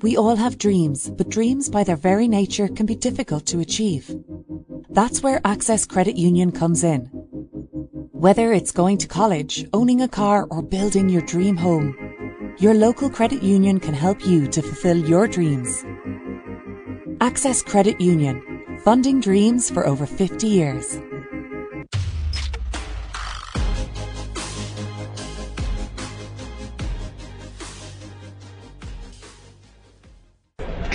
We all have dreams, but dreams by their very nature can be difficult to achieve. That's where Access Credit Union comes in. Whether it's going to college, owning a car, or building your dream home, your local credit union can help you to fulfill your dreams. Access Credit Union, funding dreams for over 50 years.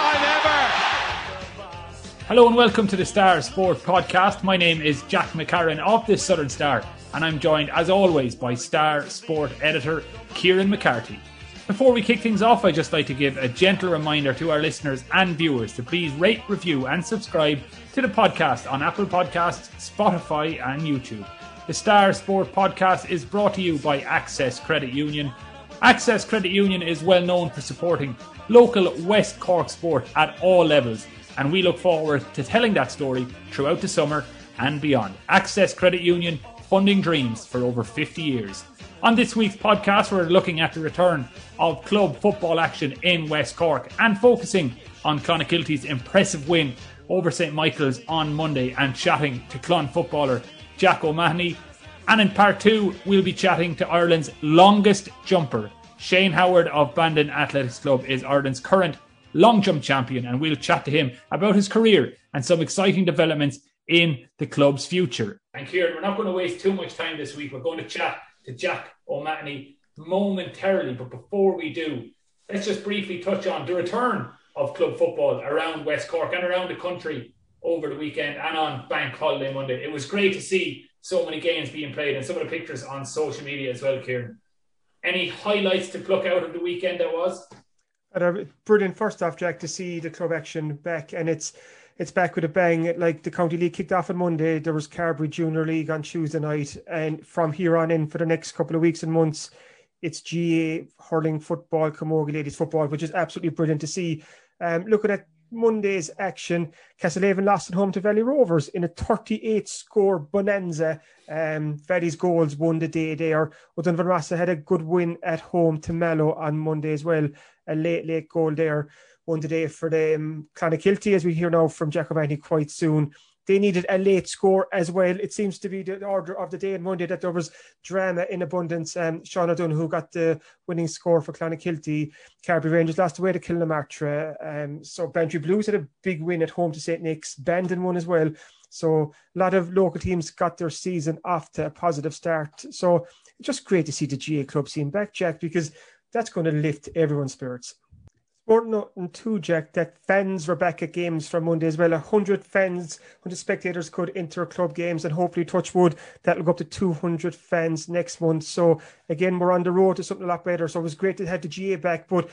ever. Hello and welcome to the Star Sport Podcast. My name is Jack McCarron of the Southern Star, and I'm joined as always by Star Sport editor Kieran McCarthy. Before we kick things off, I'd just like to give a gentle reminder to our listeners and viewers to please rate, review, and subscribe to the podcast on Apple Podcasts, Spotify, and YouTube. The Star Sport podcast is brought to you by Access Credit Union. Access Credit Union is well known for supporting local West Cork sport at all levels, and we look forward to telling that story throughout the summer and beyond. Access Credit Union, funding dreams for over 50 years. On this week's podcast, we're looking at the return of club football action in West Cork and focusing on Clonakilty's impressive win over St Michael's on Monday and chatting to Clon footballer Jack O'Mahony. And in part two, we'll be chatting to Ireland's longest jumper. Shane Howard of Bandon Athletics Club is Ireland's current long jump champion, and we'll chat to him about his career and some exciting developments in the club's future. And Kieran, we're not going to waste too much time this week. We're going to chat to Jack O'Mahony momentarily, but before we do, let's just briefly touch on the return of club football around West Cork and around the country over the weekend and on Bank Holiday Monday. It was great to see so many games being played and some of the pictures on social media as well, Kieran. Any highlights to pluck out of the weekend there was? Brilliant. First off, Jack, to see the club action back, and it's it's back with a bang. Like the county league kicked off on Monday, there was Carbery Junior League on Tuesday night, and from here on in for the next couple of weeks and months, it's GAA hurling football, Camogie ladies football, which is absolutely brilliant to see. Um, looking at Monday's action, Castlehaven lost at home to Valley Rovers in a 38 score bonanza. Um, Valley's goals won the day there. O'Donovan Rossa had a good win at home to Mallow on Monday as well. A late, late goal there. Won the day for the um, Clonakilty, as we hear now from Jack O'Mahony quite soon they needed a late score as well. It seems to be the order of the day on Monday that there was drama in abundance. Um, Sean O'Donoghue who got the winning score for Clonakilty. Carbery Rangers lost away to Kilnamartyra. Um, so Bantry Blues had a big win at home to St. Nick's. Bandon won as well. So a lot of local teams got their season off to a positive start. So just great to see the GAA club scene back, Jack, because that's going to lift everyone's spirits. Too, Jack, that fans Rebecca games from Monday as well. 100 fans, 100 spectators could enter club games, and hopefully, Touchwood, that'll go up to 200 fans next month. So, again, we're on the road to something a lot better. So, it was great to have the GAA back, but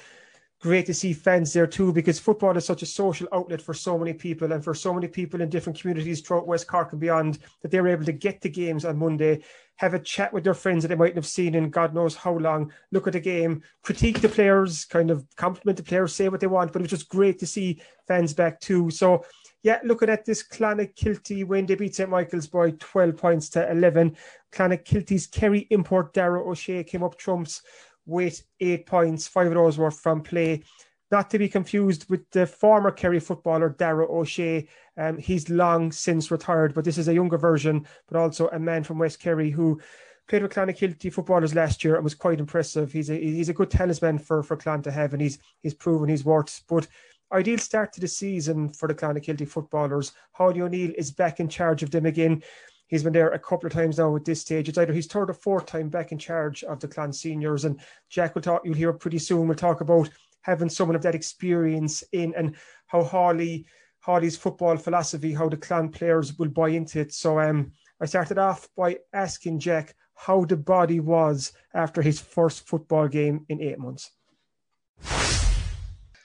great to see fans there too because football is such a social outlet for so many people and for so many people in different communities throughout West Cork and beyond that they were able to get to games on Monday, have a chat with their friends that they mightn't have seen in God knows how long, look at the game, critique the players, kind of compliment the players, say what they want. But it was just great to see fans back too. So yeah, looking at this Clonakilty win, they beat St Michael's by 12 points to 11. Clonakilty's Kerry import Dara O'Shea came up trumps with eight points, five those were from play. Not to be confused with the former Kerry footballer Dara O'Shea. Um, he's long since retired, but this is a younger version, but also a man from West Kerry who played with Clonakilty footballers last year and was quite impressive. He's a he's a good talisman for for Clon to have, and he's he's proven his worth. But ideal start to the season for the Clonakilty footballers. Haulie O'Neill is back in charge of them again. He's been there a couple of times now at this stage. It's either his third or fourth time back in charge of the Clon seniors. And Jack will talk, you'll hear pretty soon, we'll talk about having someone of that experience in and how Haulie, Haulie's football philosophy, how the Clon players will buy into it. So um, I started off by asking Jack how the body was after his first football game in eight months.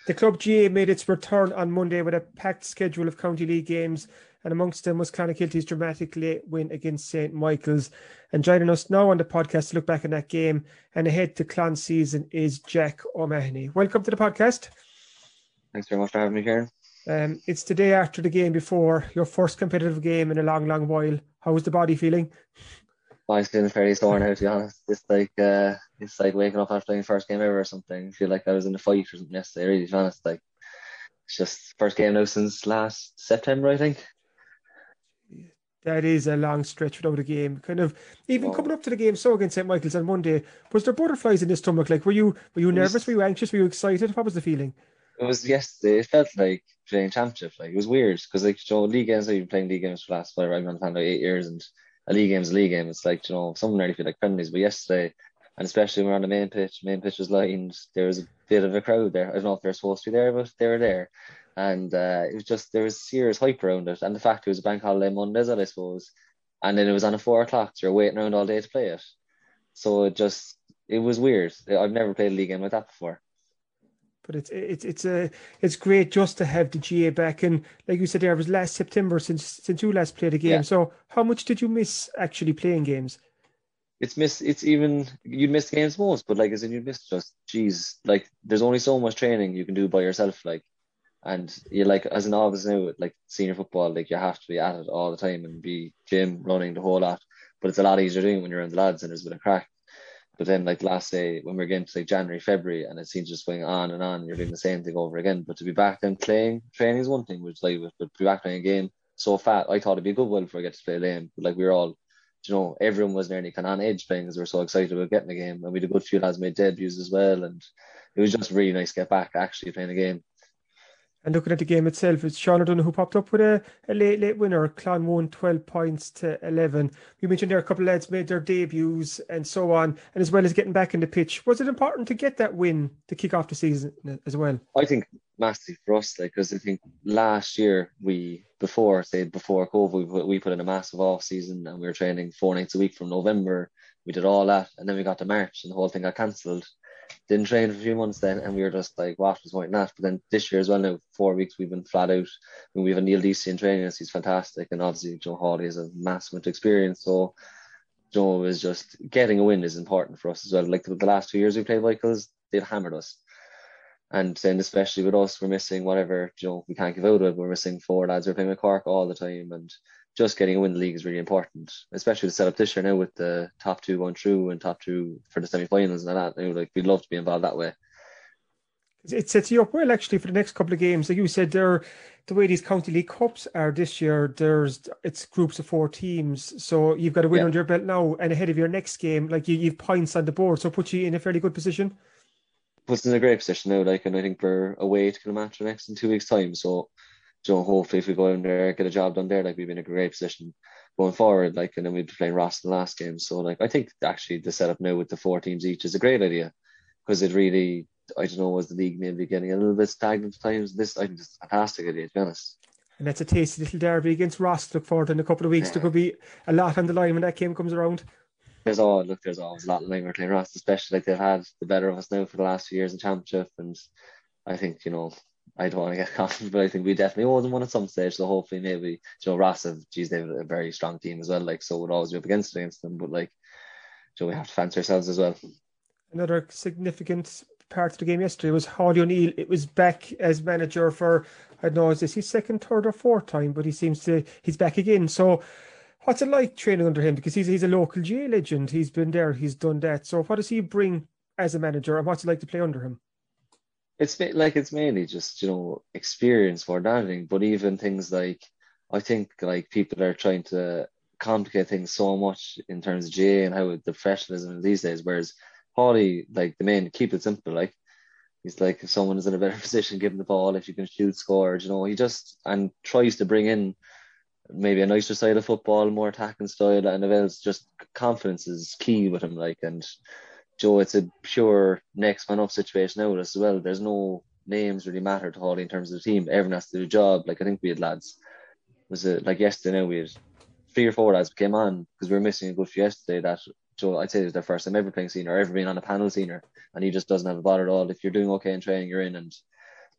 The club GAA made its return on Monday with a packed schedule of county league games, and amongst them was Clonakilty's dramatic late win against St Michael's. And joining us now on the podcast to look back on that game and ahead to Clon season is Jack O'Mahony. Welcome to the podcast. Thanks very much for having me, Kieran. Um, it's the day after the game before your first competitive game in a long, long while. How is the body feeling? My skin's fairly sore now, to be honest. It's like uh, it's like waking up after playing first game ever or something. I feel like I was in a fight or something yesterday. Really, to be honest, like it's just first game now since last September, I think. That is a long stretch without a game. Kind of even oh. coming up to the game so against St Michael's on Monday, was there butterflies in your stomach? Like were you were you nervous? Was, were you anxious? Were you excited? What was the feeling? It was yesterday. It felt like playing championship. Like it was weird because like you know, league games. I've been playing league games for the last whatever I've been playing like eight years, and a league game is a league game. It's like you know, some nearly feel like friendlies. But yesterday, and especially when we're on the main pitch, main pitch was lined. There was a bit of a crowd there. I don't know if they're supposed to be there, but they were there, and uh, it was just there was serious hype around it. And the fact it was a bank holiday Monday, I suppose, and then it was on a four o'clock. So you're waiting around all day to play it. So it just it was weird. I've never played a league game like that before but it's it's it's a it's great just to have the GAA back. And like you said, there was last September since since you last played a game. Yeah. So how much did you miss actually playing games? It's miss. It's even you'd miss games most, but like as in you miss just geez, like there's only so much training you can do by yourself, like. And you like as an novice like senior football, like you have to be at it all the time and be gym running the whole lot. But it's a lot easier doing when you're in the lads and there's a bit of crack. But then, like last day, when we are getting to like January, February, and it seems just going on and on, you're doing the same thing over again. But to be back then playing, training is one thing, which like, but to be back playing a game so fat, I thought it'd be a good while before I get to play game. But like we were all, you know, everyone was nearly kind of on edge playing because we were so excited about getting the game, and we had a good few lads made debuts as well, and it was just really nice to get back actually playing a game. And looking at the game itself, it's Sean O'Donoghue who popped up with a, a late, late winner. Clon won 12 points to 11. You mentioned there a couple of lads made their debuts and so on, and as well as getting back in the pitch. Was it important to get that win to kick off the season as well? I think massive for us, like, because I think last year we, before, say, before COVID, we put, we put in a massive off season and we were training four nights a week from November. We did all that, and then we got to March and the whole thing got cancelled didn't train for a few months then, and we were just like, what was going on? But then this year as well, now four weeks we've been flat out. I mean, we have a Neil Deasy in training us; he's fantastic, and obviously Joe Haulie has a massive amount of experience. So Joe is just getting a win is important for us as well. Like the, the last two years we played Michaels, they've hammered us. And then especially with us, we're missing whatever, you know, we can't give out of it. We're missing four lads. We're playing with Cork all the time. And just getting a win in the league is really important, especially to set up this year now with the top two going through and top two for the semi-finals and that. You know, like we'd love to be involved that way. It sets you up well actually for the next couple of games. Like you said, there, the way these county league cups are this year, there's it's groups of four teams, so you've got a win yeah. under your belt now, and ahead of your next game, like you, you've points on the board, so put you in a fairly good position. Puts in a great position now, like, and I think we're away to Kilnamartyr next in two weeks' time, so know, hopefully if we go in there, get a job done there, like we've been in a great position going forward, like, and then we'd be playing Ross in the last game. So, like, I think actually the setup now with the four teams each is a great idea because it really, I don't know, was the league maybe getting a little bit stagnant times. This, I think, is a fantastic idea, to be honest. And that's a tasty little derby against Ross to look forward in a couple of weeks. Yeah. There could be a lot on the line when that game comes around. There's all look. There's always a lot of line we're playing Ross, especially like they've had the better of us now for the last few years in championship, and I think you know I don't want to get confident, but I think we definitely owe them one at some stage. So hopefully, maybe you know Ross have, geez, they have a very strong team as well. Like so, we'd always be up against against them. But like, so we have to fancy ourselves as well. Another significant part of the game yesterday was Haulie O'Neill. It was back as manager for I don't know is this his second, third, or fourth time, but he seems to he's back again. So. What's it like training under him? Because he's he's a local GAA legend. He's been there. He's done that. So what does he bring as a manager, and what's it like to play under him? It's like it's mainly just you know experience more than anything. But even things like I think like people are trying to complicate things so much in terms of GAA and how the professionalism these days. Whereas Haulie, like the main, keep it simple. Like he's like if someone is in a better position, give him the ball. If you can shoot, score. You know, he just and tries to bring in maybe a nicer side of football, more attacking style, and else just confidence is key with him. Like and Joe, it's a pure next man up situation out as well. There's no names really matter to Haulie in terms of the team. Everyone has to do a job. Like I think we had lads. Was it like yesterday? Now we had three or four lads came on because we were missing a good few yesterday. That Joe, I'd say it was their first time ever playing senior, ever being on a panel senior, and he just doesn't have a bother at all. If you're doing okay in training, you're in, and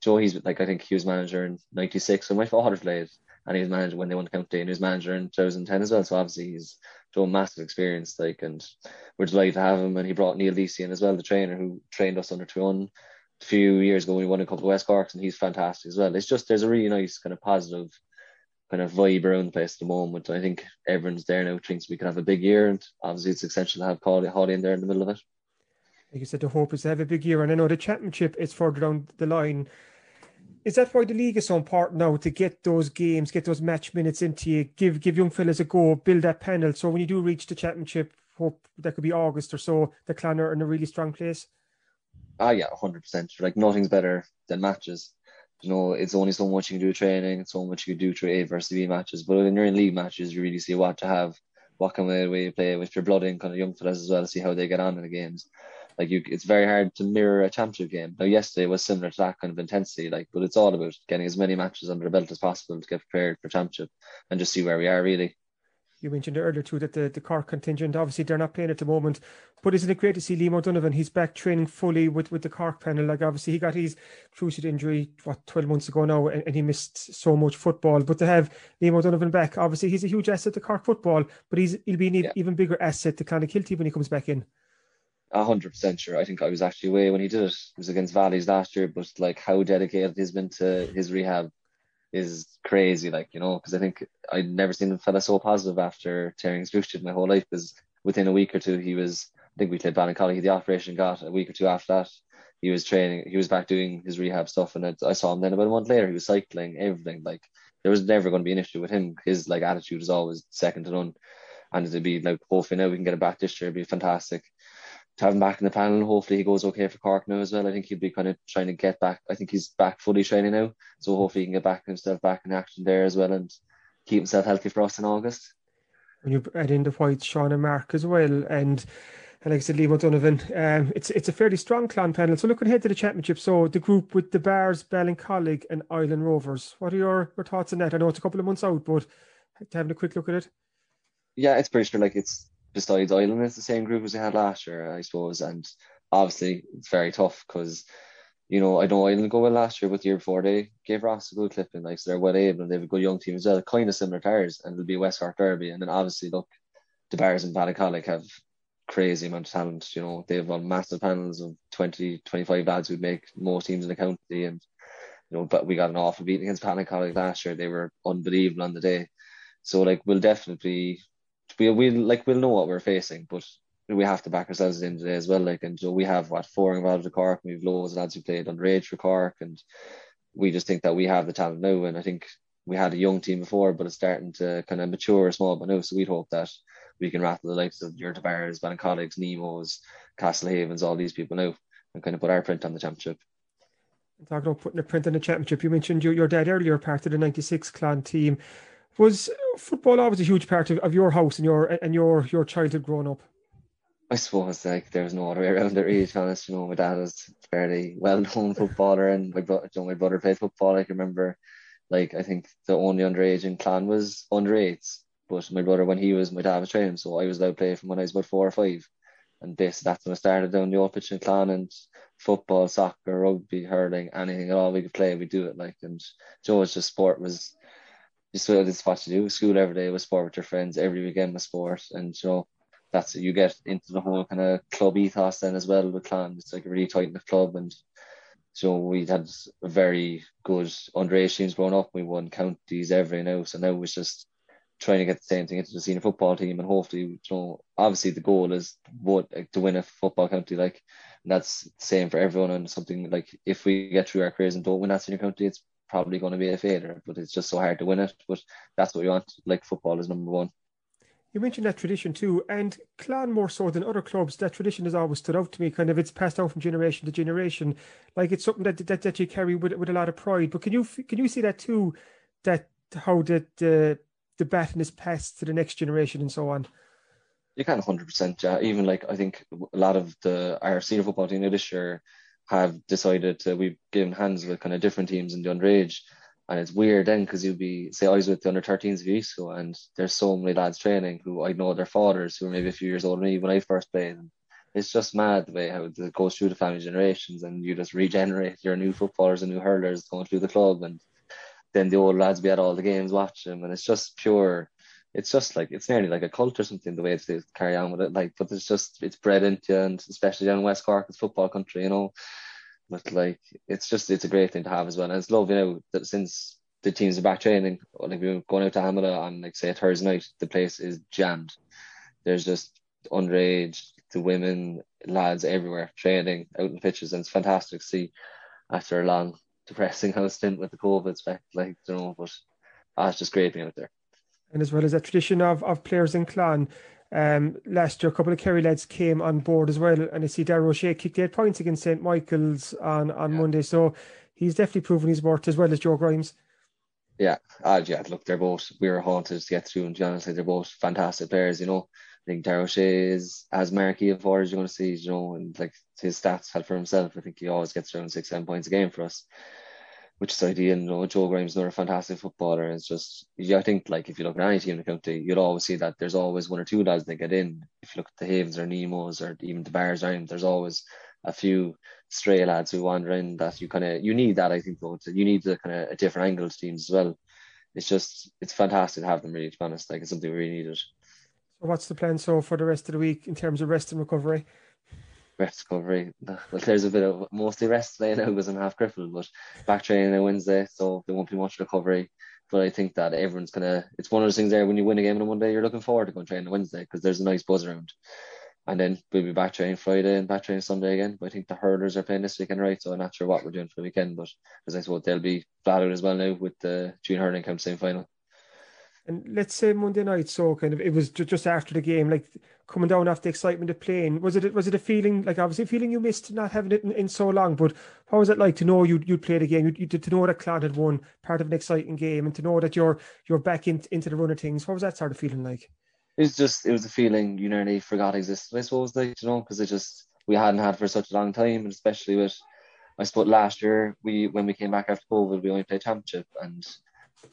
Joe, he's like I think he was manager in '96 when my father played, and he was manager when they won the county, and he was manager in 2010 as well. So obviously he's Joe massive experience, like, and we're delighted to have him. And he brought Neil Deasy in as well, the trainer who trained us under 21 a few years ago. when We won a couple of West Corks, and he's fantastic as well. It's just there's a really nice kind of positive kind of vibe around the place at the moment. I think everyone's there now thinks we can have a big year, and obviously it's essential to have Haulie in there in the middle of it. Like you said, the hope is to have a big year, and I know the championship is further down the line. Is that why the league is so important now to get those games, get those match minutes into you, give give young fellas a go, build that panel. So when you do reach the championship, hope that could be August or so, the Clon are in a really strong place. Ah, yeah, hundred percent. Like nothing's better than matches. You know, it's only so much you can do training, so much you can do through A versus B matches. But when you're in league matches, you really see what to have, what kind of way you play with your blood in kind of young fellas as well, see how they get on in the games like you it's very hard to mirror a championship game. Now yesterday was similar to that kind of intensity, like but it's all about getting as many matches under the belt as possible to get prepared for championship and just see where we are really. You mentioned earlier too that the, the Cork contingent, obviously they're not playing at the moment, but isn't it great to see Liam O'Donovan? He's back training fully with, with the Cork panel. Like obviously he got his cruciate injury what twelve months ago now, and, and he missed so much football. But to have Liam O'Donovan back, obviously he's a huge asset to Cork football, but he's he'll be an yeah. even bigger asset to kind of Kilty when he comes back in hundred percent sure. I think I was actually away when he did it. It was against Valleys last year, but like how dedicated he's been to his rehab is crazy. Like you know, because I think I'd never seen a fella so positive after tearing his cruciate my whole life. Because within a week or two, he was. I think we played Ballincollig. The operation got a week or two after that. He was training. He was back doing his rehab stuff, and I saw him then about a month later. He was cycling, everything. Like there was never going to be an issue with him. His like attitude is always second to none. And it'd be like hopefully now we can get it back this year. It'd be fantastic to have him back in the panel. Hopefully he goes okay for Cork now as well. I think he'll be kind of trying to get back. I think he's back fully training now, so hopefully he can get back himself back in action there as well and keep himself healthy for us in August. When you add in the White, Sean and Mark as well, and and like I said, Liam O'Donovan, um, it's it's a fairly strong Clon panel. So looking ahead to the championship, so the group with the Bears, Barrs, Ballincollig, and Ilen Rovers. What are your, your thoughts on that? I know it's a couple of months out, but having a quick look at it. Yeah, it's pretty sure like it's besides Ilen, it's the same group as they had last year, I suppose. And obviously, it's very tough because, you know, I know Ilen go well last year, but the year before they gave Ross a good clipping, like so they're well able and they have a good young team as well, kind of similar to ours, and it'll be West Cork Derby. And then obviously, look, the Bears and Ballincollig have crazy amount of talent. You know, they have on massive panels of 20, 25 lads who'd make most teams in the county. And, you know, but we got an awful beat against Ballincollig last year. They were unbelievable on the day. So, like, we'll definitely we we like we'll know what we're facing, but we have to back ourselves in today as well. Like, and so we have what four involved at Cork, we've loads of lads who played underage for Cork, and we just think that we have the talent now. And I think we had a young team before, but it's starting to kind of mature small but now. So we'd hope that we can rattle the likes of your Tavares, Colleagues, Nemos, Castlehavens, all these people now, and kind of put our print on the championship. Talking about putting a print on the championship, you mentioned your, your dad earlier, part of the '96 Clon team. Was football always a huge part of, of your house and your and your your childhood growing up? I suppose like there was no other way around it really. To be honest, you know, my dad was fairly well known footballer, and my brother, you know, my brother played football. I can remember, like I think the only underage in Clon was under eights, but my brother when he was my dad was training, so I was allowed to play from when I was about four or five, and this that's when I started down the old pitch in Clon and football, soccer, rugby, hurling, anything at all we could play, we do it like. And Joe was just sport was just so this what you do. School every day was sport with your friends. Every weekend was sport, and know that's you get into the whole kind of club ethos then as well with Clon. It's like really tight in the club, and so we had a very good underage teams growing up. We won counties every now, so now it was just trying to get the same thing into the senior football team, and hopefully, you know, obviously the goal is what like, to win a football county, like, and that's the same for everyone. And something like if we get through our careers and don't win that senior county, it's probably going to be a failure, but it's just so hard to win it. But that's what we want. Like football is number one. You mentioned that tradition too, and Clon more so than other clubs. That tradition has always stood out to me. Kind of, it's passed down from generation to generation. Like it's something that that, that you carry with with a lot of pride. But can you can you see that too? That how that the the baton is passed to the next generation and so on. You can hundred percent. Yeah, even like I think a lot of the senior football team this year have decided to we've given hands with kind of different teams in the underage. And it's weird then because you'll be say I was with the under 13s of ago and there's so many lads training who I know their fathers who are maybe a few years older than me when I first played. And it's just mad the way how it goes through the family generations and you just regenerate your new footballers and new hurlers going through the club and then the old lads be at all the games watching and it's just pure it's just like it's nearly like a cult or something the way they carry on with it. Like but it's just it's bred into and especially down in West Cork it's football country you know? But like it's just it's a great thing to have as well. And it's lovely you know that since the teams are back training like we are going out to Ahamilla on like say a Thursday night the place is jammed. There's just underage the women lads everywhere training out in pitches and it's fantastic to see after a long depressing house stint with the COVID spec like you know but ah, it's just great being out there and as well as a tradition of, of players in Clon. Um, last year, a couple of Kerry lads came on board as well, and I see Darragh O'Shea kicked eight points against St Michael's on, on yeah. Monday, so he's definitely proven his worth as well as Joe Grimes. Yeah, uh, yeah. Look, they're both we were haunted to get through, and honestly, they're both fantastic players. You know, I think Darragh O'Shea is as marquee of as you're going to see. You know, and like his stats had for himself. I think he always gets around six, seven points a game for us which is ideal. You know, Joe Grimes, another fantastic footballer. It's just, yeah, I think, like, if you look at any team in the county, you'll always see that there's always one or two lads that get in. If you look at the Havens or Nemos or even the Barrs Iron, there's always a few stray lads who wander in that you kind of, you need that, I think, though. You need the kind of a different angle to teams as well. It's just, it's fantastic to have them, really, to be honest. Like, it's something we really needed. So, what's the plan so for the rest of the week in terms of rest and recovery? Rest recovery. There's a bit of mostly rest today now because I'm half crippled, but back training on Wednesday, so there won't be much recovery. But I think that everyone's gonna. It's one of those things there when you win a game on a Monday, you're looking forward to going training on Wednesday because there's a nice buzz around. And then we'll be back training Friday and back training Sunday again. But I think the hurlers are playing this weekend, right? So I'm not sure what we're doing for the weekend, but because I suppose they'll be flat out as well now with the June hurling camp semi final. And let's say Monday night, so kind of it was just after the game, like coming down after the excitement of playing. Was it was it a feeling like obviously a feeling you missed not having it in, in so long? But how was it like to know you you'd played a game, you, to know that Clan had won part of an exciting game, and to know that you're you're back in, into the run of things? What was that sort of feeling like? It was just it was a feeling you nearly forgot existed. I suppose like you know because it just we hadn't had for such a long time, and especially with I suppose last year we when we came back after COVID we only played championship and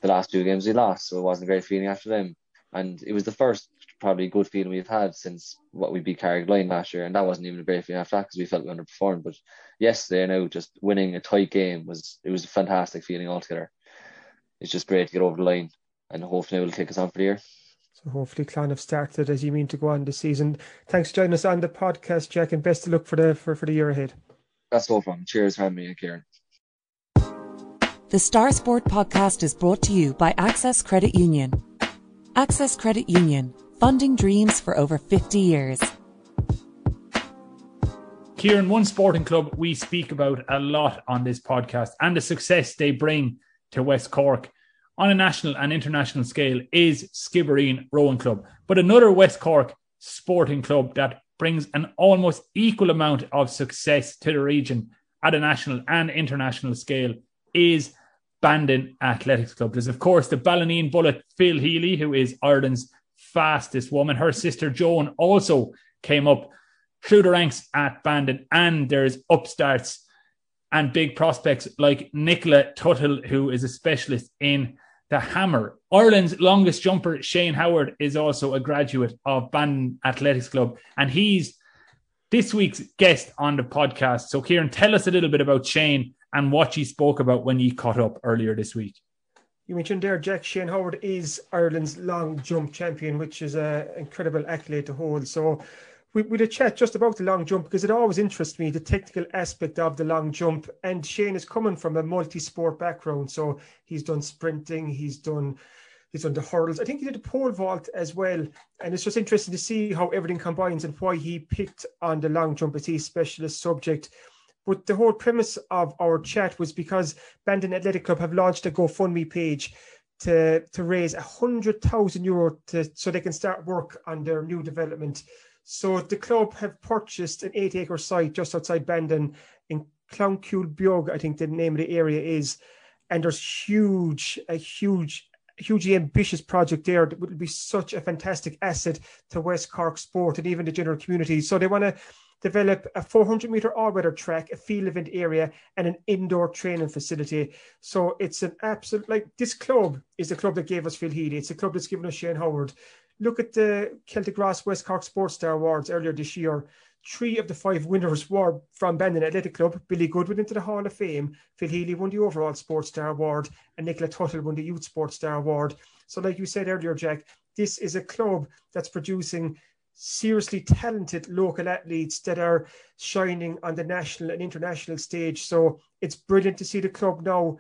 the last two games we lost, so it wasn't a great feeling after them. And it was the first probably good feeling we've had since what we beat Carrigaline last year, and that wasn't even a great feeling after that because we felt we underperformed. But yesterday, know just winning a tight game was it was a fantastic feeling altogether. It's just great to get over the line, and hopefully it will take us on for the year. So hopefully Clon have started as you mean to go on this season. Thanks for joining us on the podcast, Jack, and best of luck for the for, for the year ahead. That's all from. Cheers having me, Kieran. The Star Sport podcast is brought to you by Access Credit Union. Access Credit Union, funding dreams for over 50 years. Kieran, one sporting club we speak about a lot on this podcast and the success they bring to West Cork on a national and international scale is Skibbereen Rowing Club. But another West Cork sporting club that brings an almost equal amount of success to the region at a national and international scale is Bandon Athletics Club. There's, of course, the Ballineen Bullet, Phil Healy, who is Ireland's fastest woman. Her sister Joan also came up through the ranks at Bandon, and there's upstarts and big prospects like Nicola Tuttle, who is a specialist in the hammer. Ireland's longest jumper, Shane Howard, is also a graduate of Bandon Athletics Club, and he's this week's guest on the podcast. So, Kieran, tell us a little bit about Shane and what you spoke about when you caught up earlier this week. You mentioned there, Jack Shane Howard is Ireland's long jump champion, which is an incredible accolade to hold. So, we, we did chat just about the long jump because it always interests me the technical aspect of the long jump. And Shane is coming from a multi sport background. So, he's done sprinting, he's done he's done the hurdles. I think he did a pole vault as well. And it's just interesting to see how everything combines and why he picked on the long jump as his specialist subject. But the whole premise of our chat was because Bandon Athletic Club have launched a GoFundMe page to to raise a hundred thousand euro to so they can start work on their new development. So the club have purchased an eight acre site just outside Bandon in Clonculbeog, I think the name of the area is, and there's huge, a huge, hugely ambitious project there that would be such a fantastic asset to West Cork sport and even the general community. So they want to develop a 400 meter all-weather track, a field event area, and an indoor training facility. So it's an absolute like this club is the club that gave us Phil Healy. It's a club that's given us Shane Howard. Look at the Celtic Ross West Cork Sports Star Awards earlier this year. Three of the five winners were from Bandon Athletic Club. Billy Goodwin into the Hall of Fame. Phil Healy won the overall Sports Star Award, and Nicola Tuttle won the Youth Sports Star Award. So, like you said earlier, Jack, this is a club that's producing seriously talented local athletes that are shining on the national and international stage. So it's brilliant to see the club now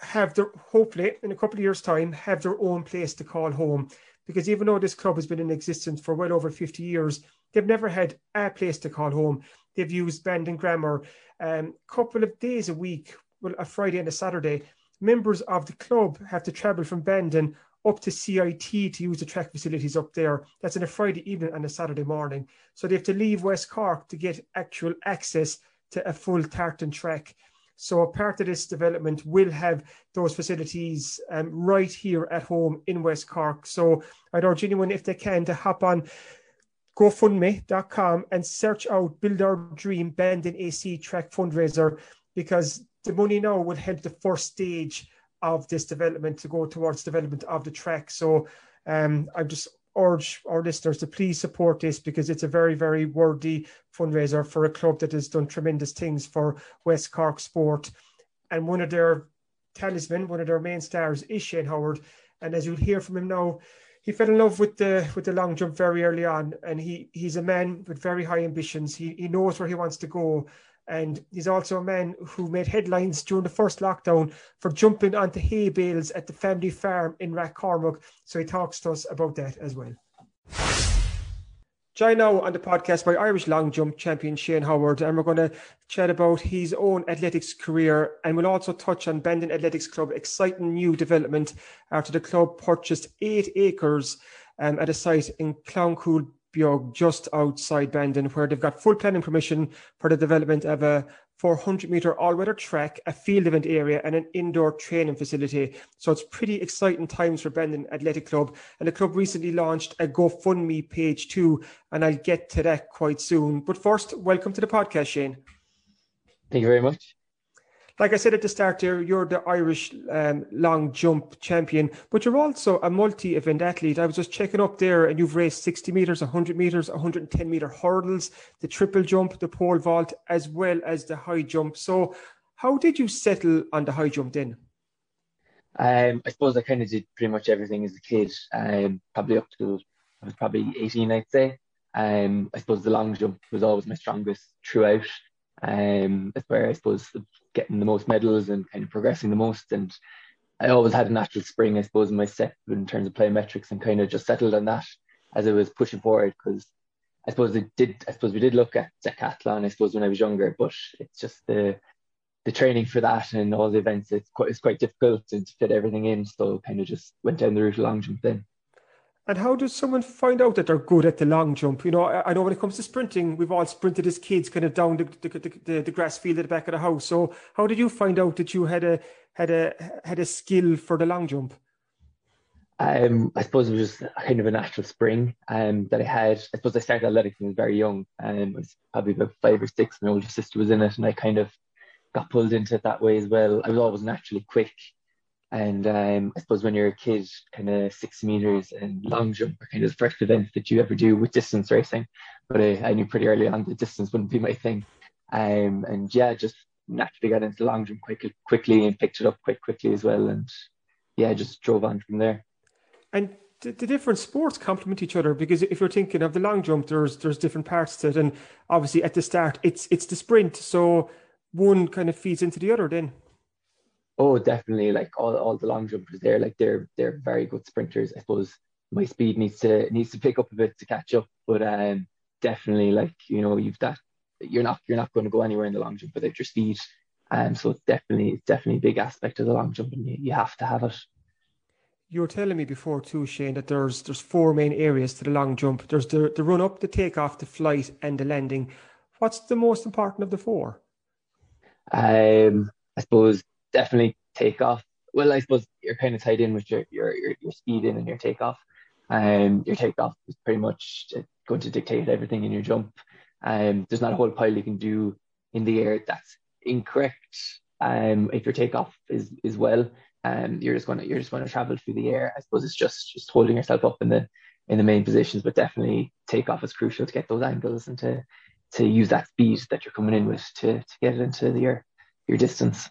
have their hopefully in a couple of years' time have their own place to call home. Because even though this club has been in existence for well over 50 years, they've never had a place to call home. They've used Bandon Grammar a um, couple of days a week, well, a Friday and a Saturday. Members of the club have to travel from Bandon up to CIT to use the track facilities up there. That's on a Friday evening and a Saturday morning. So they have to leave West Cork to get actual access to a full tartan track. So a part of this development will have those facilities um, right here at home in West Cork. So I'd urge anyone, if they can, to hop on GoFundMe.com and search out Build Our Dream Bandon AC Track Fundraiser because the money now will help the first stage of this development to go towards development of the track. So um, I just urge our listeners to please support this because it's a very, very worthy fundraiser for a club that has done tremendous things for West Cork sport. And one of their talisman, one of their main stars is Shane Howard. And as you'll hear from him now, he fell in love with the with the long jump very early on, and he he's a man with very high ambitions. He he knows where he wants to go, and he's also a man who made headlines during the first lockdown for jumping onto hay bales at the family farm in Rathcormac. So he talks to us about that as well. Join now on the podcast by Irish long jump champion Shane Howard, and we're going to chat about his own athletics career, and we'll also touch on Bandon Athletics Club exciting new development after the club purchased eight acres um, at a site in Clowncool Beag just outside Bandon, where they've got full planning permission for the development of a 400 meter all weather track, a field event area, and an indoor training facility. So it's pretty exciting times for Bandon Athletic Club. And the club recently launched a GoFundMe page too, and I'll get to that quite soon. But first, welcome to the podcast, Shane. Thank you very much like I said at the start there, you're the Irish um, long jump champion, but you're also a multi event athlete. I was just checking up there, and you've raced 60 meters, 100 meters, 110 meter hurdles, the triple jump, the pole vault, as well as the high jump. So, how did you settle on the high jump then? Um, I suppose I kind of did pretty much everything as a kid, um, probably up to I was probably 18, I'd say. Um, I suppose the long jump was always my strongest throughout. Um, that's where I suppose getting the most medals and kind of progressing the most. And I always had a natural spring, I suppose, in my step in terms of plyometrics and kind of just settled on that as I was pushing forward because I suppose it did. I suppose we did look at decathlon. I suppose when I was younger, but it's just the the training for that and all the events. It's quite it's quite difficult to fit everything in. So kind of just went down the route of long jump then. And how does someone find out that they're good at the long jump? You know, I, I know when it comes to sprinting, we've all sprinted as kids, kind of down the the, the, the, grass field at the back of the house. So, how did you find out that you had a had a had a skill for the long jump? Um, I suppose it was just kind of a natural spring um, that I had. I suppose I started athletics when I was very young, and I was probably about five or six. My older sister was in it, and I kind of got pulled into it that way as well. I was always naturally quick and um, I suppose when you're a kid, kind of 60 meters and long jump are kind of the first events that you ever do with distance racing. But I, I knew pretty early on the distance wouldn't be my thing. Um, and yeah, just naturally got into long jump quickly, quickly and picked it up quite quickly as well. And yeah, just drove on from there. And the, the different sports complement each other because if you're thinking of the long jump, there's there's different parts to it, and obviously at the start it's it's the sprint, so one kind of feeds into the other. Then Oh, definitely. Like all, all the long jumpers there, like they're they're very good sprinters. I suppose my speed needs to needs to pick up a bit to catch up, but um, definitely like you know you've that you're not you're not going to go anywhere in the long jump without your speed. Um, so it's definitely it's definitely a big aspect of the long jump, and you, you have to have it. You were telling me before too, Shane, that there's there's four main areas to the long jump. There's the the run up, the takeoff, the flight, and the landing. What's the most important of the four? Um, I suppose definitely take off. Well, I suppose you're kind of tied in with your your your, your speed in and your takeoff. Um, your takeoff is pretty much going to dictate everything in your jump. Um, there's not a whole pile you can do in the air that's incorrect. Um, if your takeoff is is well, um, you're just going to you're just going to travel through the air. I suppose it's just just holding yourself up in the in the main positions, but definitely takeoff is crucial to get those angles and to to use that speed that you're coming in with to to get it into your your distance.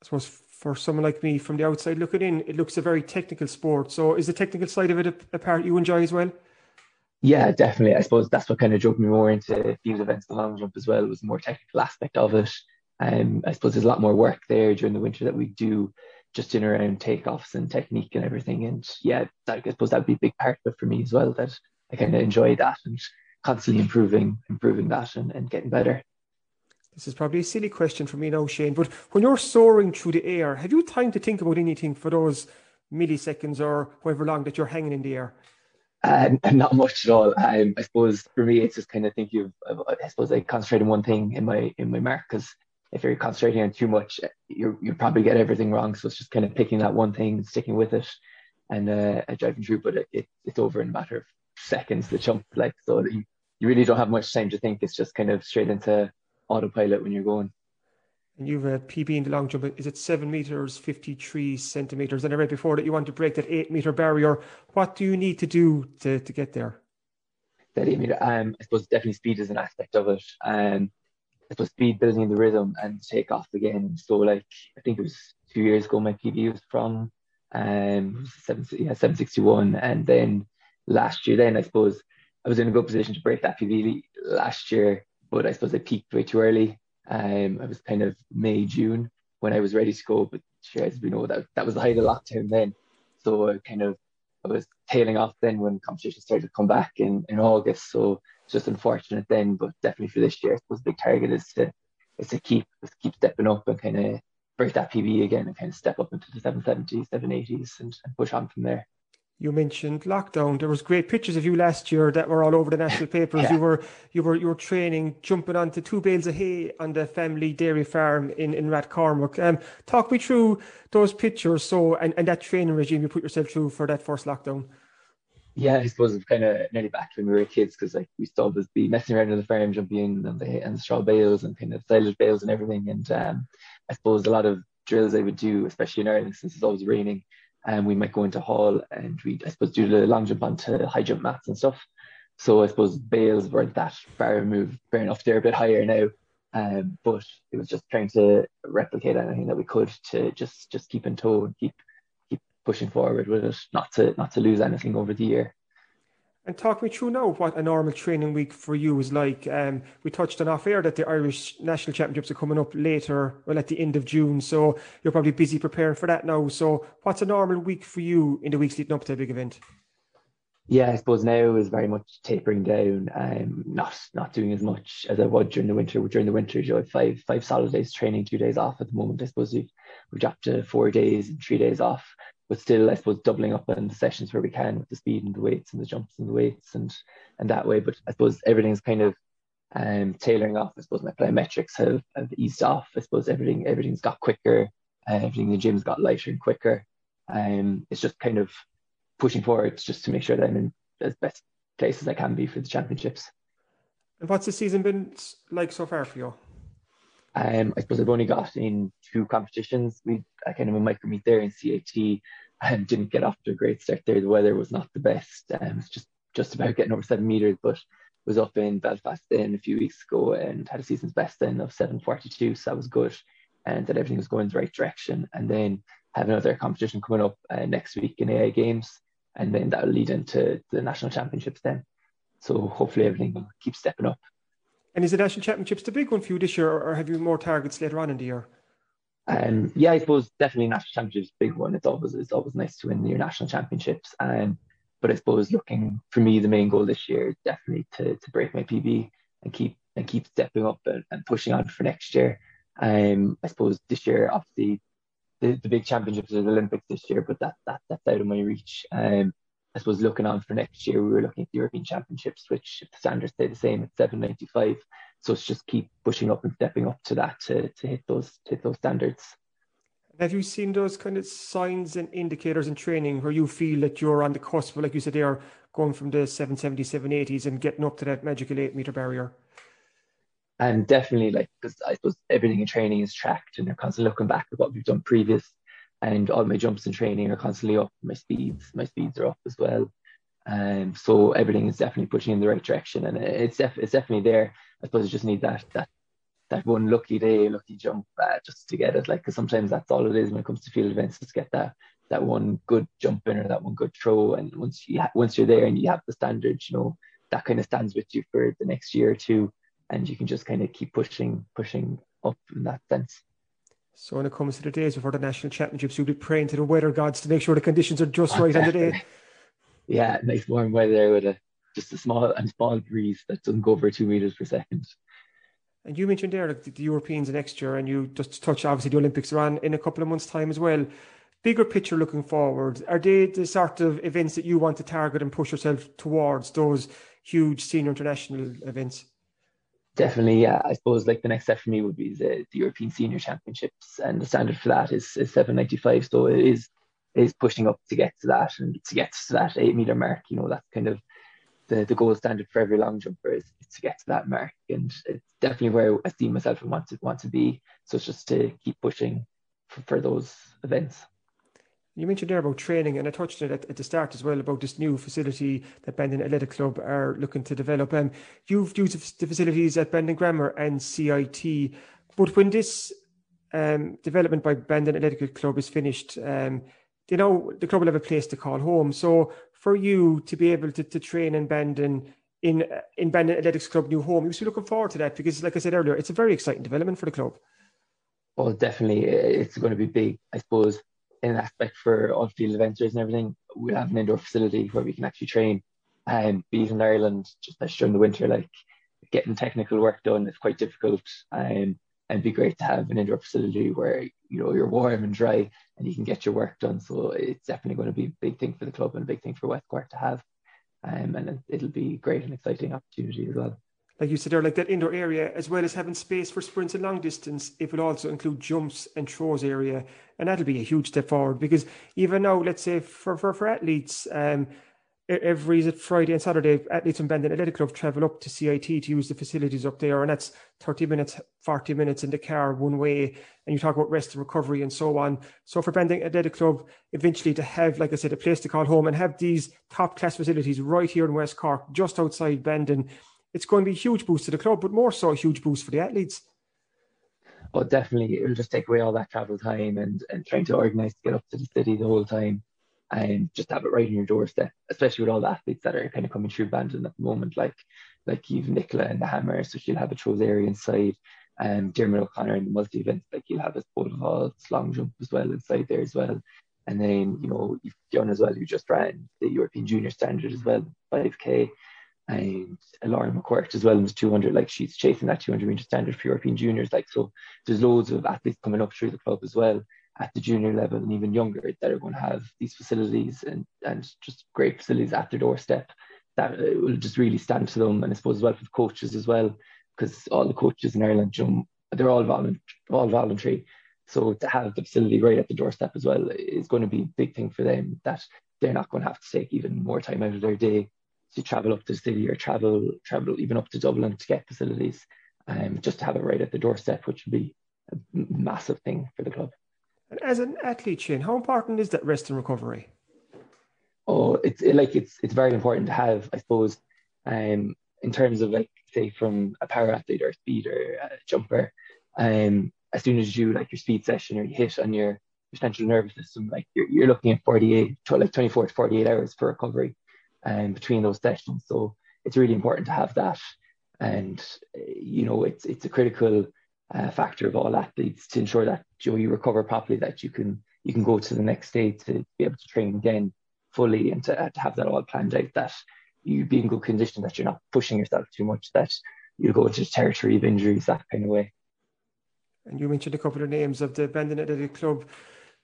I suppose for someone like me from the outside looking in, it looks a very technical sport. So is the technical side of it a, a part you enjoy as well? Yeah, definitely. I suppose that's what kind of drove me more into field events, the long jump as well, was the more technical aspect of it. Um, I suppose there's a lot more work there during the winter that we do just in around takeoffs and technique and everything. And yeah, that, I suppose that would be a big part of it for me as well, that I kind of enjoy that and constantly improving, improving that and, and getting better. This is probably a silly question for me now, Shane, but when you're soaring through the air, have you time to think about anything for those milliseconds or however long that you're hanging in the air? Um, not much at all. Um, I suppose for me, it's just kind of thinking of, I suppose I concentrate on one thing in my in my mark because if you're concentrating on too much, you you probably get everything wrong. So it's just kind of picking that one thing, sticking with it, and uh, driving through. But it, it, it's over in a matter of seconds. The jump, like so, you, you really don't have much time to think. It's just kind of straight into autopilot when you're going. And you've a PB in the long jump. Is it seven meters, fifty-three centimeters? And I read before that you want to break that eight meter barrier. What do you need to do to, to get there? That eight meter. Um, I suppose definitely speed is an aspect of it. Um, I suppose speed, building the rhythm, and take off again. So like I think it was two years ago, my PB was from um seven yeah seven sixty one, and then last year, then I suppose I was in a good position to break that PB last year, but I suppose I peaked way too early. Um, I was kind of May June when I was ready to go, but sure, as we know that that was the height of lockdown then, so I kind of I was tailing off then when competition started to come back in in August. So just unfortunate then, but definitely for this year, I suppose the big target is to is to keep is keep stepping up and kind of break that PB again and kind of step up into the 770s, 780s and, and push on from there. You mentioned lockdown. There was great pictures of you last year that were all over the national papers. yeah. You were you were you were training, jumping onto two bales of hay on the family dairy farm in in Rathcormac. Um, talk me through those pictures. So and, and that training regime you put yourself through for that first lockdown. Yeah, I suppose it's kind of nearly back when we were kids because like we still was be messing around in the farm, jumping in and the and the straw bales and kind of silage bales and everything. And um, I suppose a lot of drills I would do, especially in Ireland since it's always raining, and we might go into hall and we I suppose do the long jump onto high jump mats and stuff. So I suppose bales weren't that far removed. Fair enough, they're a bit higher now. Um, but it was just trying to replicate anything that we could to just just keep in tow and keep keep pushing forward with it, not to not to lose anything over the year. And talk me through now what a normal training week for you is like. Um, we touched on off air that the Irish National Championships are coming up later, well, at the end of June. So you're probably busy preparing for that now. So what's a normal week for you in the weeks leading up to a big event? Yeah, I suppose now is very much tapering down. Um, not not doing as much as I would during the winter. During the winter, you have five five solid days training, two days off at the moment. I suppose we've we've dropped to four days and three days off but still, I suppose doubling up on the sessions where we can with the speed and the weights and the jumps and the weights and and that way. But I suppose everything's kind of um, tailoring off. I suppose my plyometrics have, have eased off. I suppose everything everything's got quicker. Uh, everything in the gym's got lighter and quicker. Um, it's just kind of pushing forward just to make sure that I'm in as best place as I can be for the championships. And what's the season been like so far for you? Um, I suppose I've only got in two competitions. We I kind of a micro meet there in CIT and didn't get off to a great start there. The weather was not the best. Um, it's just just about getting over seven meters, but was up in Belfast then a few weeks ago and had a season's best then of 742. So that was good and that everything was going the right direction. And then have another competition coming up uh, next week in AAI Games. And then that will lead into the national championships then. So hopefully everything will keep stepping up. And is the national championships the big one for you this year, or have you more targets later on in the year? Um, yeah, I suppose definitely national championships big one. It's always it's always nice to win your national championships. Um, but I suppose looking for me, the main goal this year is definitely to to break my PB and keep and keep stepping up and, and pushing on for next year. Um, I suppose this year, obviously, the, the big championships are the Olympics this year, but that that that's out of my reach. Um, I suppose looking on for next year, we were looking at the European Championships, which if the standards stay the same at 795. So it's just keep pushing up and stepping up to that to, to hit those to hit those standards. Have you seen those kind of signs and indicators in training where you feel that you're on the cusp, of like you said, they are going from the 770, 780s and getting up to that magical eight meter barrier? And definitely, like, because I suppose everything in training is tracked and they're constantly looking back at what we've done previous and all my jumps and training are constantly up. My speeds, my speeds are up as well. Um, so everything is definitely pushing in the right direction, and it's def- it's definitely there. I suppose you just need that that that one lucky day, lucky jump, uh, just to get it. Like, because sometimes that's all it is when it comes to field events, just get that that one good jump in or that one good throw. And once you ha- once you're there and you have the standards, you know that kind of stands with you for the next year or two, and you can just kind of keep pushing pushing up in that sense. So when it comes to the days before the national championships, you'll be praying to the weather gods to make sure the conditions are just right on the day. Yeah, nice warm weather with a just a small and small breeze that doesn't go over two meters per second. And you mentioned there like, the Europeans next year, and you just touched obviously the Olympics are on in a couple of months' time as well. Bigger picture looking forward, are they the sort of events that you want to target and push yourself towards those huge senior international events? Definitely, yeah. I suppose like the next step for me would be the, the European Senior Championships, and the standard for that is, is 795. So it is is pushing up to get to that and to get to that eight meter mark. You know, that's kind of the, the gold standard for every long jumper is, is, to get to that mark, and it's definitely where I see myself and want to want to be. So it's just to keep pushing for, for those events. You mentioned there about training, and I touched on it at, at, the start as well about this new facility that Bandon Athletic Club are looking to develop. Um, you've used the facilities at Bandon Grammar and CIT, but when this um, development by Bandon Athletic Club is finished, um, you know the club will have a place to call home. So for you to be able to, to train in Bandon in in Bandon Athletics Club new home, you must be looking forward to that because, like I said earlier, it's a very exciting development for the club. Well, definitely, it's going to be big. I suppose in aspect for on field adventures and everything, we'll have an indoor facility where we can actually train. And um, being in Ireland, just during the winter, like getting technical work done is quite difficult. Um, and it'd be great to have an indoor facility where you know you're warm and dry and you can get your work done. So it's definitely going to be a big thing for the club and a big thing for West Cork to have. Um, and it'll be great and exciting opportunity as well like you said there, like that indoor area, as well as having space for sprints and long distance, it will also include jumps and throws area. And that'll be a huge step forward because even now, let's say for, for, for athletes, um, every Friday and Saturday, athletes from Bandon Athletic Club travel up to CIT to use the facilities up there, and that's 30 minutes, 40 minutes in the car one way. And you talk about rest and recovery and so on. So for Bandon Athletic Club, eventually to have, like I said, a place to call home and have these top class facilities right here in West Cork, just outside Bandon, it's going to be a huge boost to the club, but more so a huge boost for the athletes. Oh, definitely. It'll just take away all that travel time and, and trying to organise to get up to the city the whole time and just have it right on your doorstep, especially with all the athletes that are kind of coming through Bandon at the moment, like like you've Nicola and the Hammer, so she'll have a throws area inside. And Dermot O'Connor in the multi events, like you'll have a pole vault, long jump as well inside there as well. And then, you know, you've John as well, you just ran the European Junior Standard as well, 5K and Lauren McCourt as well in the 200. Like she's chasing that 200 meter standard for European juniors. Like so, there's loads of athletes coming up through the club as well at the junior level and even younger that are going to have these facilities and and just great facilities at their doorstep that uh, will just really stand to them. And I suppose as well for the coaches as well, because all the coaches in Ireland, they're all all voluntary. So to have the facility right at the doorstep as well is going to be a big thing for them that they're not going to have to take even more time out of their day to travel up to the city or travel travel even up to Dublin to get facilities, um, just to have it right at the doorstep, which would be a massive thing for the club. And as an athlete, Shane, how important is that rest and recovery? Oh, it's it, like it's it's very important to have, I suppose, um, in terms of like say from a power athlete or a speed or a jumper, um, as soon as you like your speed session or you hit on your, your central nervous system, like you're, you're looking at 48, like 24 to 48 hours for recovery um, between those sessions. So it's really important to have that. And, you know, it's, it's a critical uh, factor of all athletes to ensure that you, know, you recover properly, that you can, you can go to the next day to be able to train again fully and to, to have that all planned out, that you be in good condition, that you're not pushing yourself too much, that you go into territory of injuries, that kind of way. And you mentioned a couple of names of the Bandon Athletic Club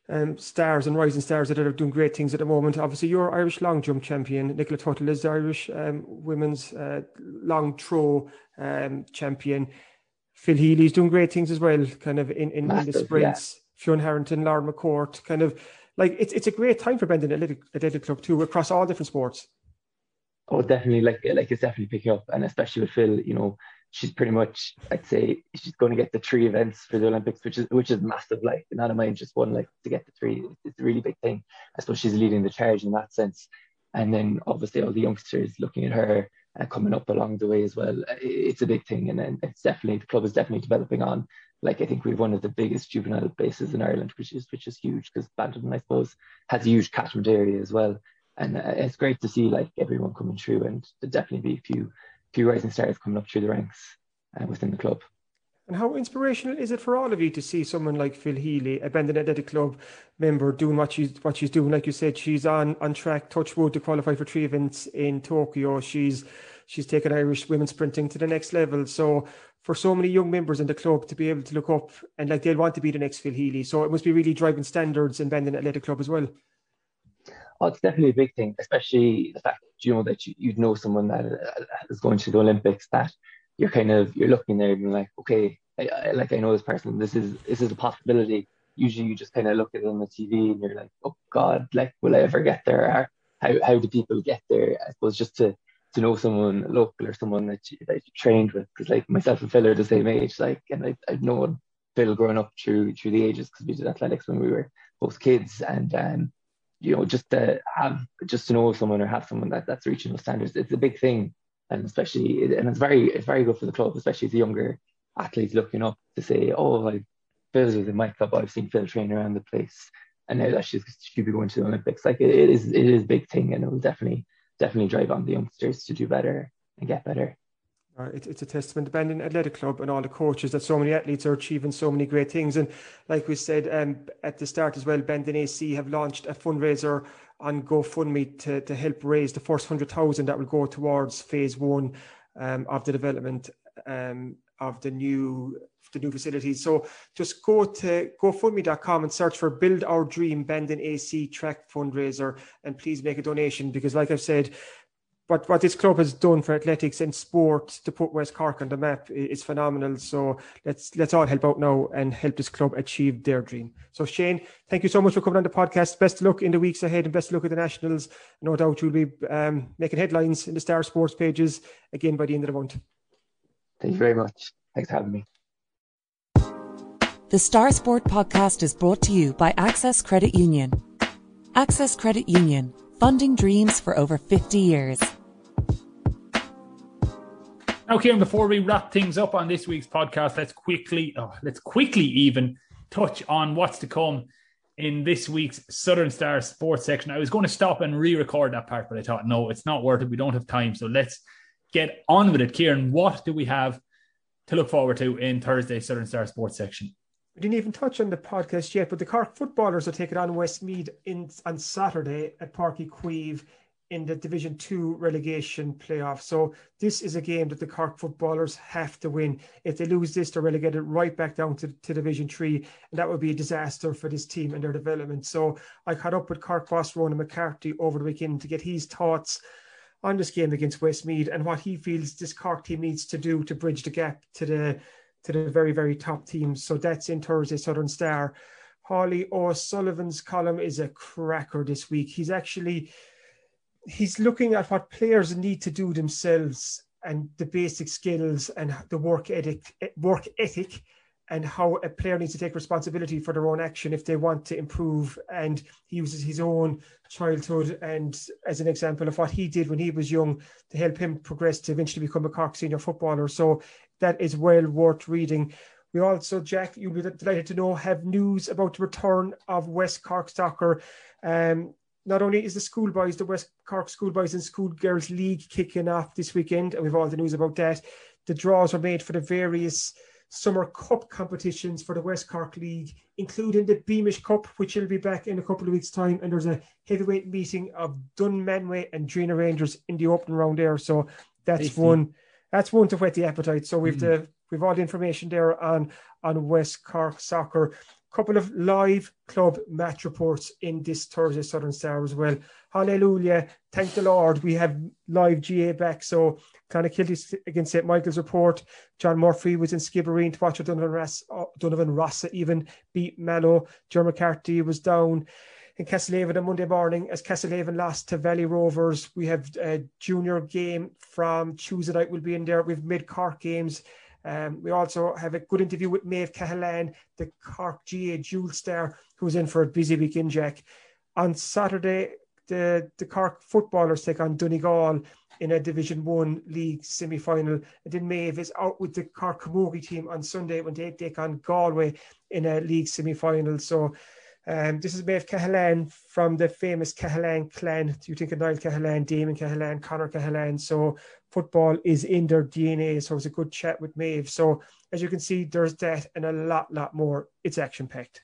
um, stars and rising stars that are doing great things at the moment. Obviously, you're Irish long jump champion. Nicola Tuttle is the Irish um, women's uh, long throw um, champion. Phil Healy's doing great things as well, kind of in, in, Massive, in the sprints. Yeah. Fionn Harrington, Lauren McCourt, kind of like it's it's a great time for Bandon Athletic, Athletic Club too across all different sports. Oh, definitely. Like like it's definitely picking up, and especially with Phil, you know, she's pretty much I'd say she's going to get the three events for the Olympics, which is which is massive. Like not of mind just one like to get the three. It's a really big thing. I suppose she's leading the charge in that sense. and then obviously all the youngsters looking at her uh, coming up along the way as well. It's a big thing, and, and it's definitely the club is definitely developing on. Like I think we've one of the biggest juvenile bases in Ireland, which is which is huge because Bandon, I suppose, has a huge catchment area as well, and uh, it's great to see like everyone coming through, and there definitely be a few few rising stars coming up through the ranks uh, within the club. And how inspirational is it for all of you to see someone like Phil Healy, a Bandon Athletic Club member, doing what she's what she's doing? Like you said, she's on on track, touch wood, to qualify for three events in Tokyo. She's she's taken Irish women sprinting to the next level. So for so many young members in the club to be able to look up and like they'll want to be the next Phil Healy. So it must be really driving standards in Bandon Athletic Club as well. Oh, it's definitely a big thing, especially the fact that you know that you, you know someone that is going to the Olympics that you're kind of you're looking there and you're like, okay, I, I, like I know this person, this is this is a possibility. Usually, you just kind of look at it on the TV and you're like, oh God, like will I ever get there? How how do people get there? I suppose just to to know someone local or someone that you, that you trained with, because like myself and Phil are the same age, like, and I I've known Phil growing up through through the ages because we did athletics when we were both kids, and um, you know, just to have just to know someone or have someone that that's reaching those standards, it's a big thing and especially and it's very it's very good for the club, especially the younger athletes looking up to say, oh, like Phil's was in my club, I've seen Phil train around the place, and now that she's should be going to the Olympics. Like it, it is it is a big thing, and it will definitely definitely drive on the youngsters to do better and get better. Uh, it, it's a testament to Bandon Athletic Club and all the coaches that so many athletes are achieving so many great things. And like we said um, at the start as well, Bandon AC have launched a fundraiser on GoFundMe to, to help raise the first 100,000 that will go towards phase one um, of the development um, of the new the new facilities. So just go to GoFundMe.com and search for Build Our Dream Bandon AC Track Fundraiser and please make a donation because, like I've said, but what this club has done for athletics and sport to put West Cork on the map is phenomenal. So let's let's all help out now and help this club achieve their dream. So Shane, thank you so much for coming on the podcast. Best of luck in the weeks ahead and best of luck at the nationals. No doubt you'll be um, making headlines in the Star Sports pages again by the end of the month. Thank you very much. Thanks for having me. The Star Sport podcast is brought to you by Access Credit Union. Access Credit Union, funding dreams for over 50 years. Now, Kieran, before we wrap things up on this week's podcast, let's quickly, oh, let's quickly even touch on what's to come in this week's Southern Star Sports section. I was going to stop and re-record that part, but I thought, no, it's not worth it. We don't have time, so let's get on with it. Kieran, what do we have to look forward to in Thursday's Southern Star Sports section? We didn't even touch on the podcast yet, but the Cork footballers are taking on Westmeath in on Saturday at Páirc Uí Chaoimh in the Division Two relegation playoff. So this is a game that the Cork footballers have to win. If they lose this, they're relegated right back down to, to Division Three, and that would be a disaster for this team and their development. So I caught up with Cork boss Ronan McCarthy over the weekend to get his thoughts on this game against Westmeath and what he feels this Cork team needs to do to bridge the gap to the to the very very top teams. So that's in Thursday Southern Star. Haulie O'Sullivan's column is a cracker this week. He's actually he's looking at what players need to do themselves and the basic skills and the work ethic, work ethic and how a player needs to take responsibility for their own action if they want to improve. And he uses his own childhood and as an example of what he did when he was young to help him progress to eventually become a Cork senior footballer. So that is well worth reading. We also, Jack, you'll be delighted to know, have news about the return of West Cork Soccer. Um, not only is the schoolboys, the West Cork Schoolboys and Schoolgirls League kicking off this weekend, and we've all the news about that. The draws were made for the various summer cup competitions for the West Cork League, including the Beamish Cup, which will be back in a couple of weeks' time. And there's a heavyweight meeting of Dunmanway and Drinagh Rangers in the opening round there. So that's one. That's one to whet the appetite. So we've mm. the we've all the information there on on West Cork soccer couple of live club match reports in this Thursday Southern Star as well. Hallelujah. Thank the Lord. We have live GAA back. So kind of Clonakilty against St. Michael's report. John Murphy was in Skibbereen to watch a Donovan, Ross, uh, Donovan Rossa even beat Mallow. Joe McCarthy was down in Castlehaven on Monday morning as Castlehaven lost to Valley Rovers. We have a junior game from Tuesday night. We'll be in there. We've mid Cork games um, we also have a good interview with Maeve Cahalane, the Cork GAA dual star, who's in for a busy weekend, Jack. On Saturday, the the Cork footballers take on Donegal in a Division One league semi final. And then Maeve is out with the Cork Camogie team on Sunday when they take on Galway in a league semi final. So um, this is Maeve Cahalane from the famous Cahalane clan. Do you think of Niall Cahalane, Damien Cahalane, Connor Cahalane? So football is in their DNA. So it was a good chat with Maeve. So as you can see, there's that and a lot, lot more. It's action packed.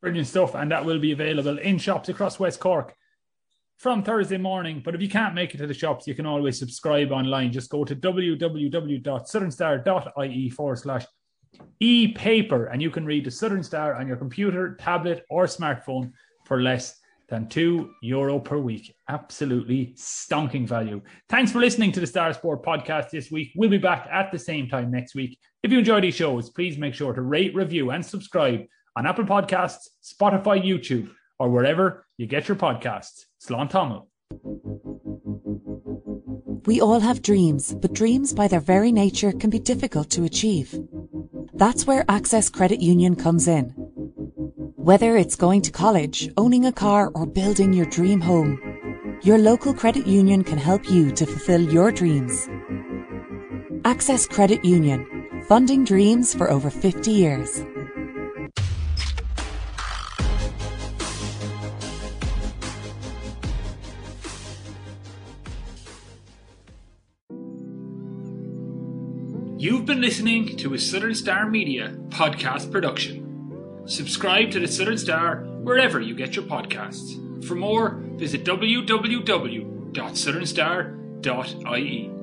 Brilliant stuff. And that will be available in shops across West Cork from Thursday morning. But if you can't make it to the shops, you can always subscribe online. Just go to www.southernstar.ie forward slash e-paper and you can read the Southern Star on your computer, tablet, or smartphone for less than two euro per week. Absolutely stonking value. Thanks for listening to the Star Sport podcast this week. We'll be back at the same time next week. If you enjoy these shows, please make sure to rate, review, and subscribe on Apple Podcasts, Spotify, YouTube, or wherever you get your podcasts. Slán Tamil. We all have dreams, but dreams by their very nature can be difficult to achieve. That's where Access Credit Union comes in. Whether it's going to college, owning a car, or building your dream home, your local credit union can help you to fulfill your dreams. Access Credit Union, funding dreams for over 50 years. Listening to a Southern Star Media podcast production. Subscribe to the Southern Star wherever you get your podcasts. For more, visit www.southernstar.ie.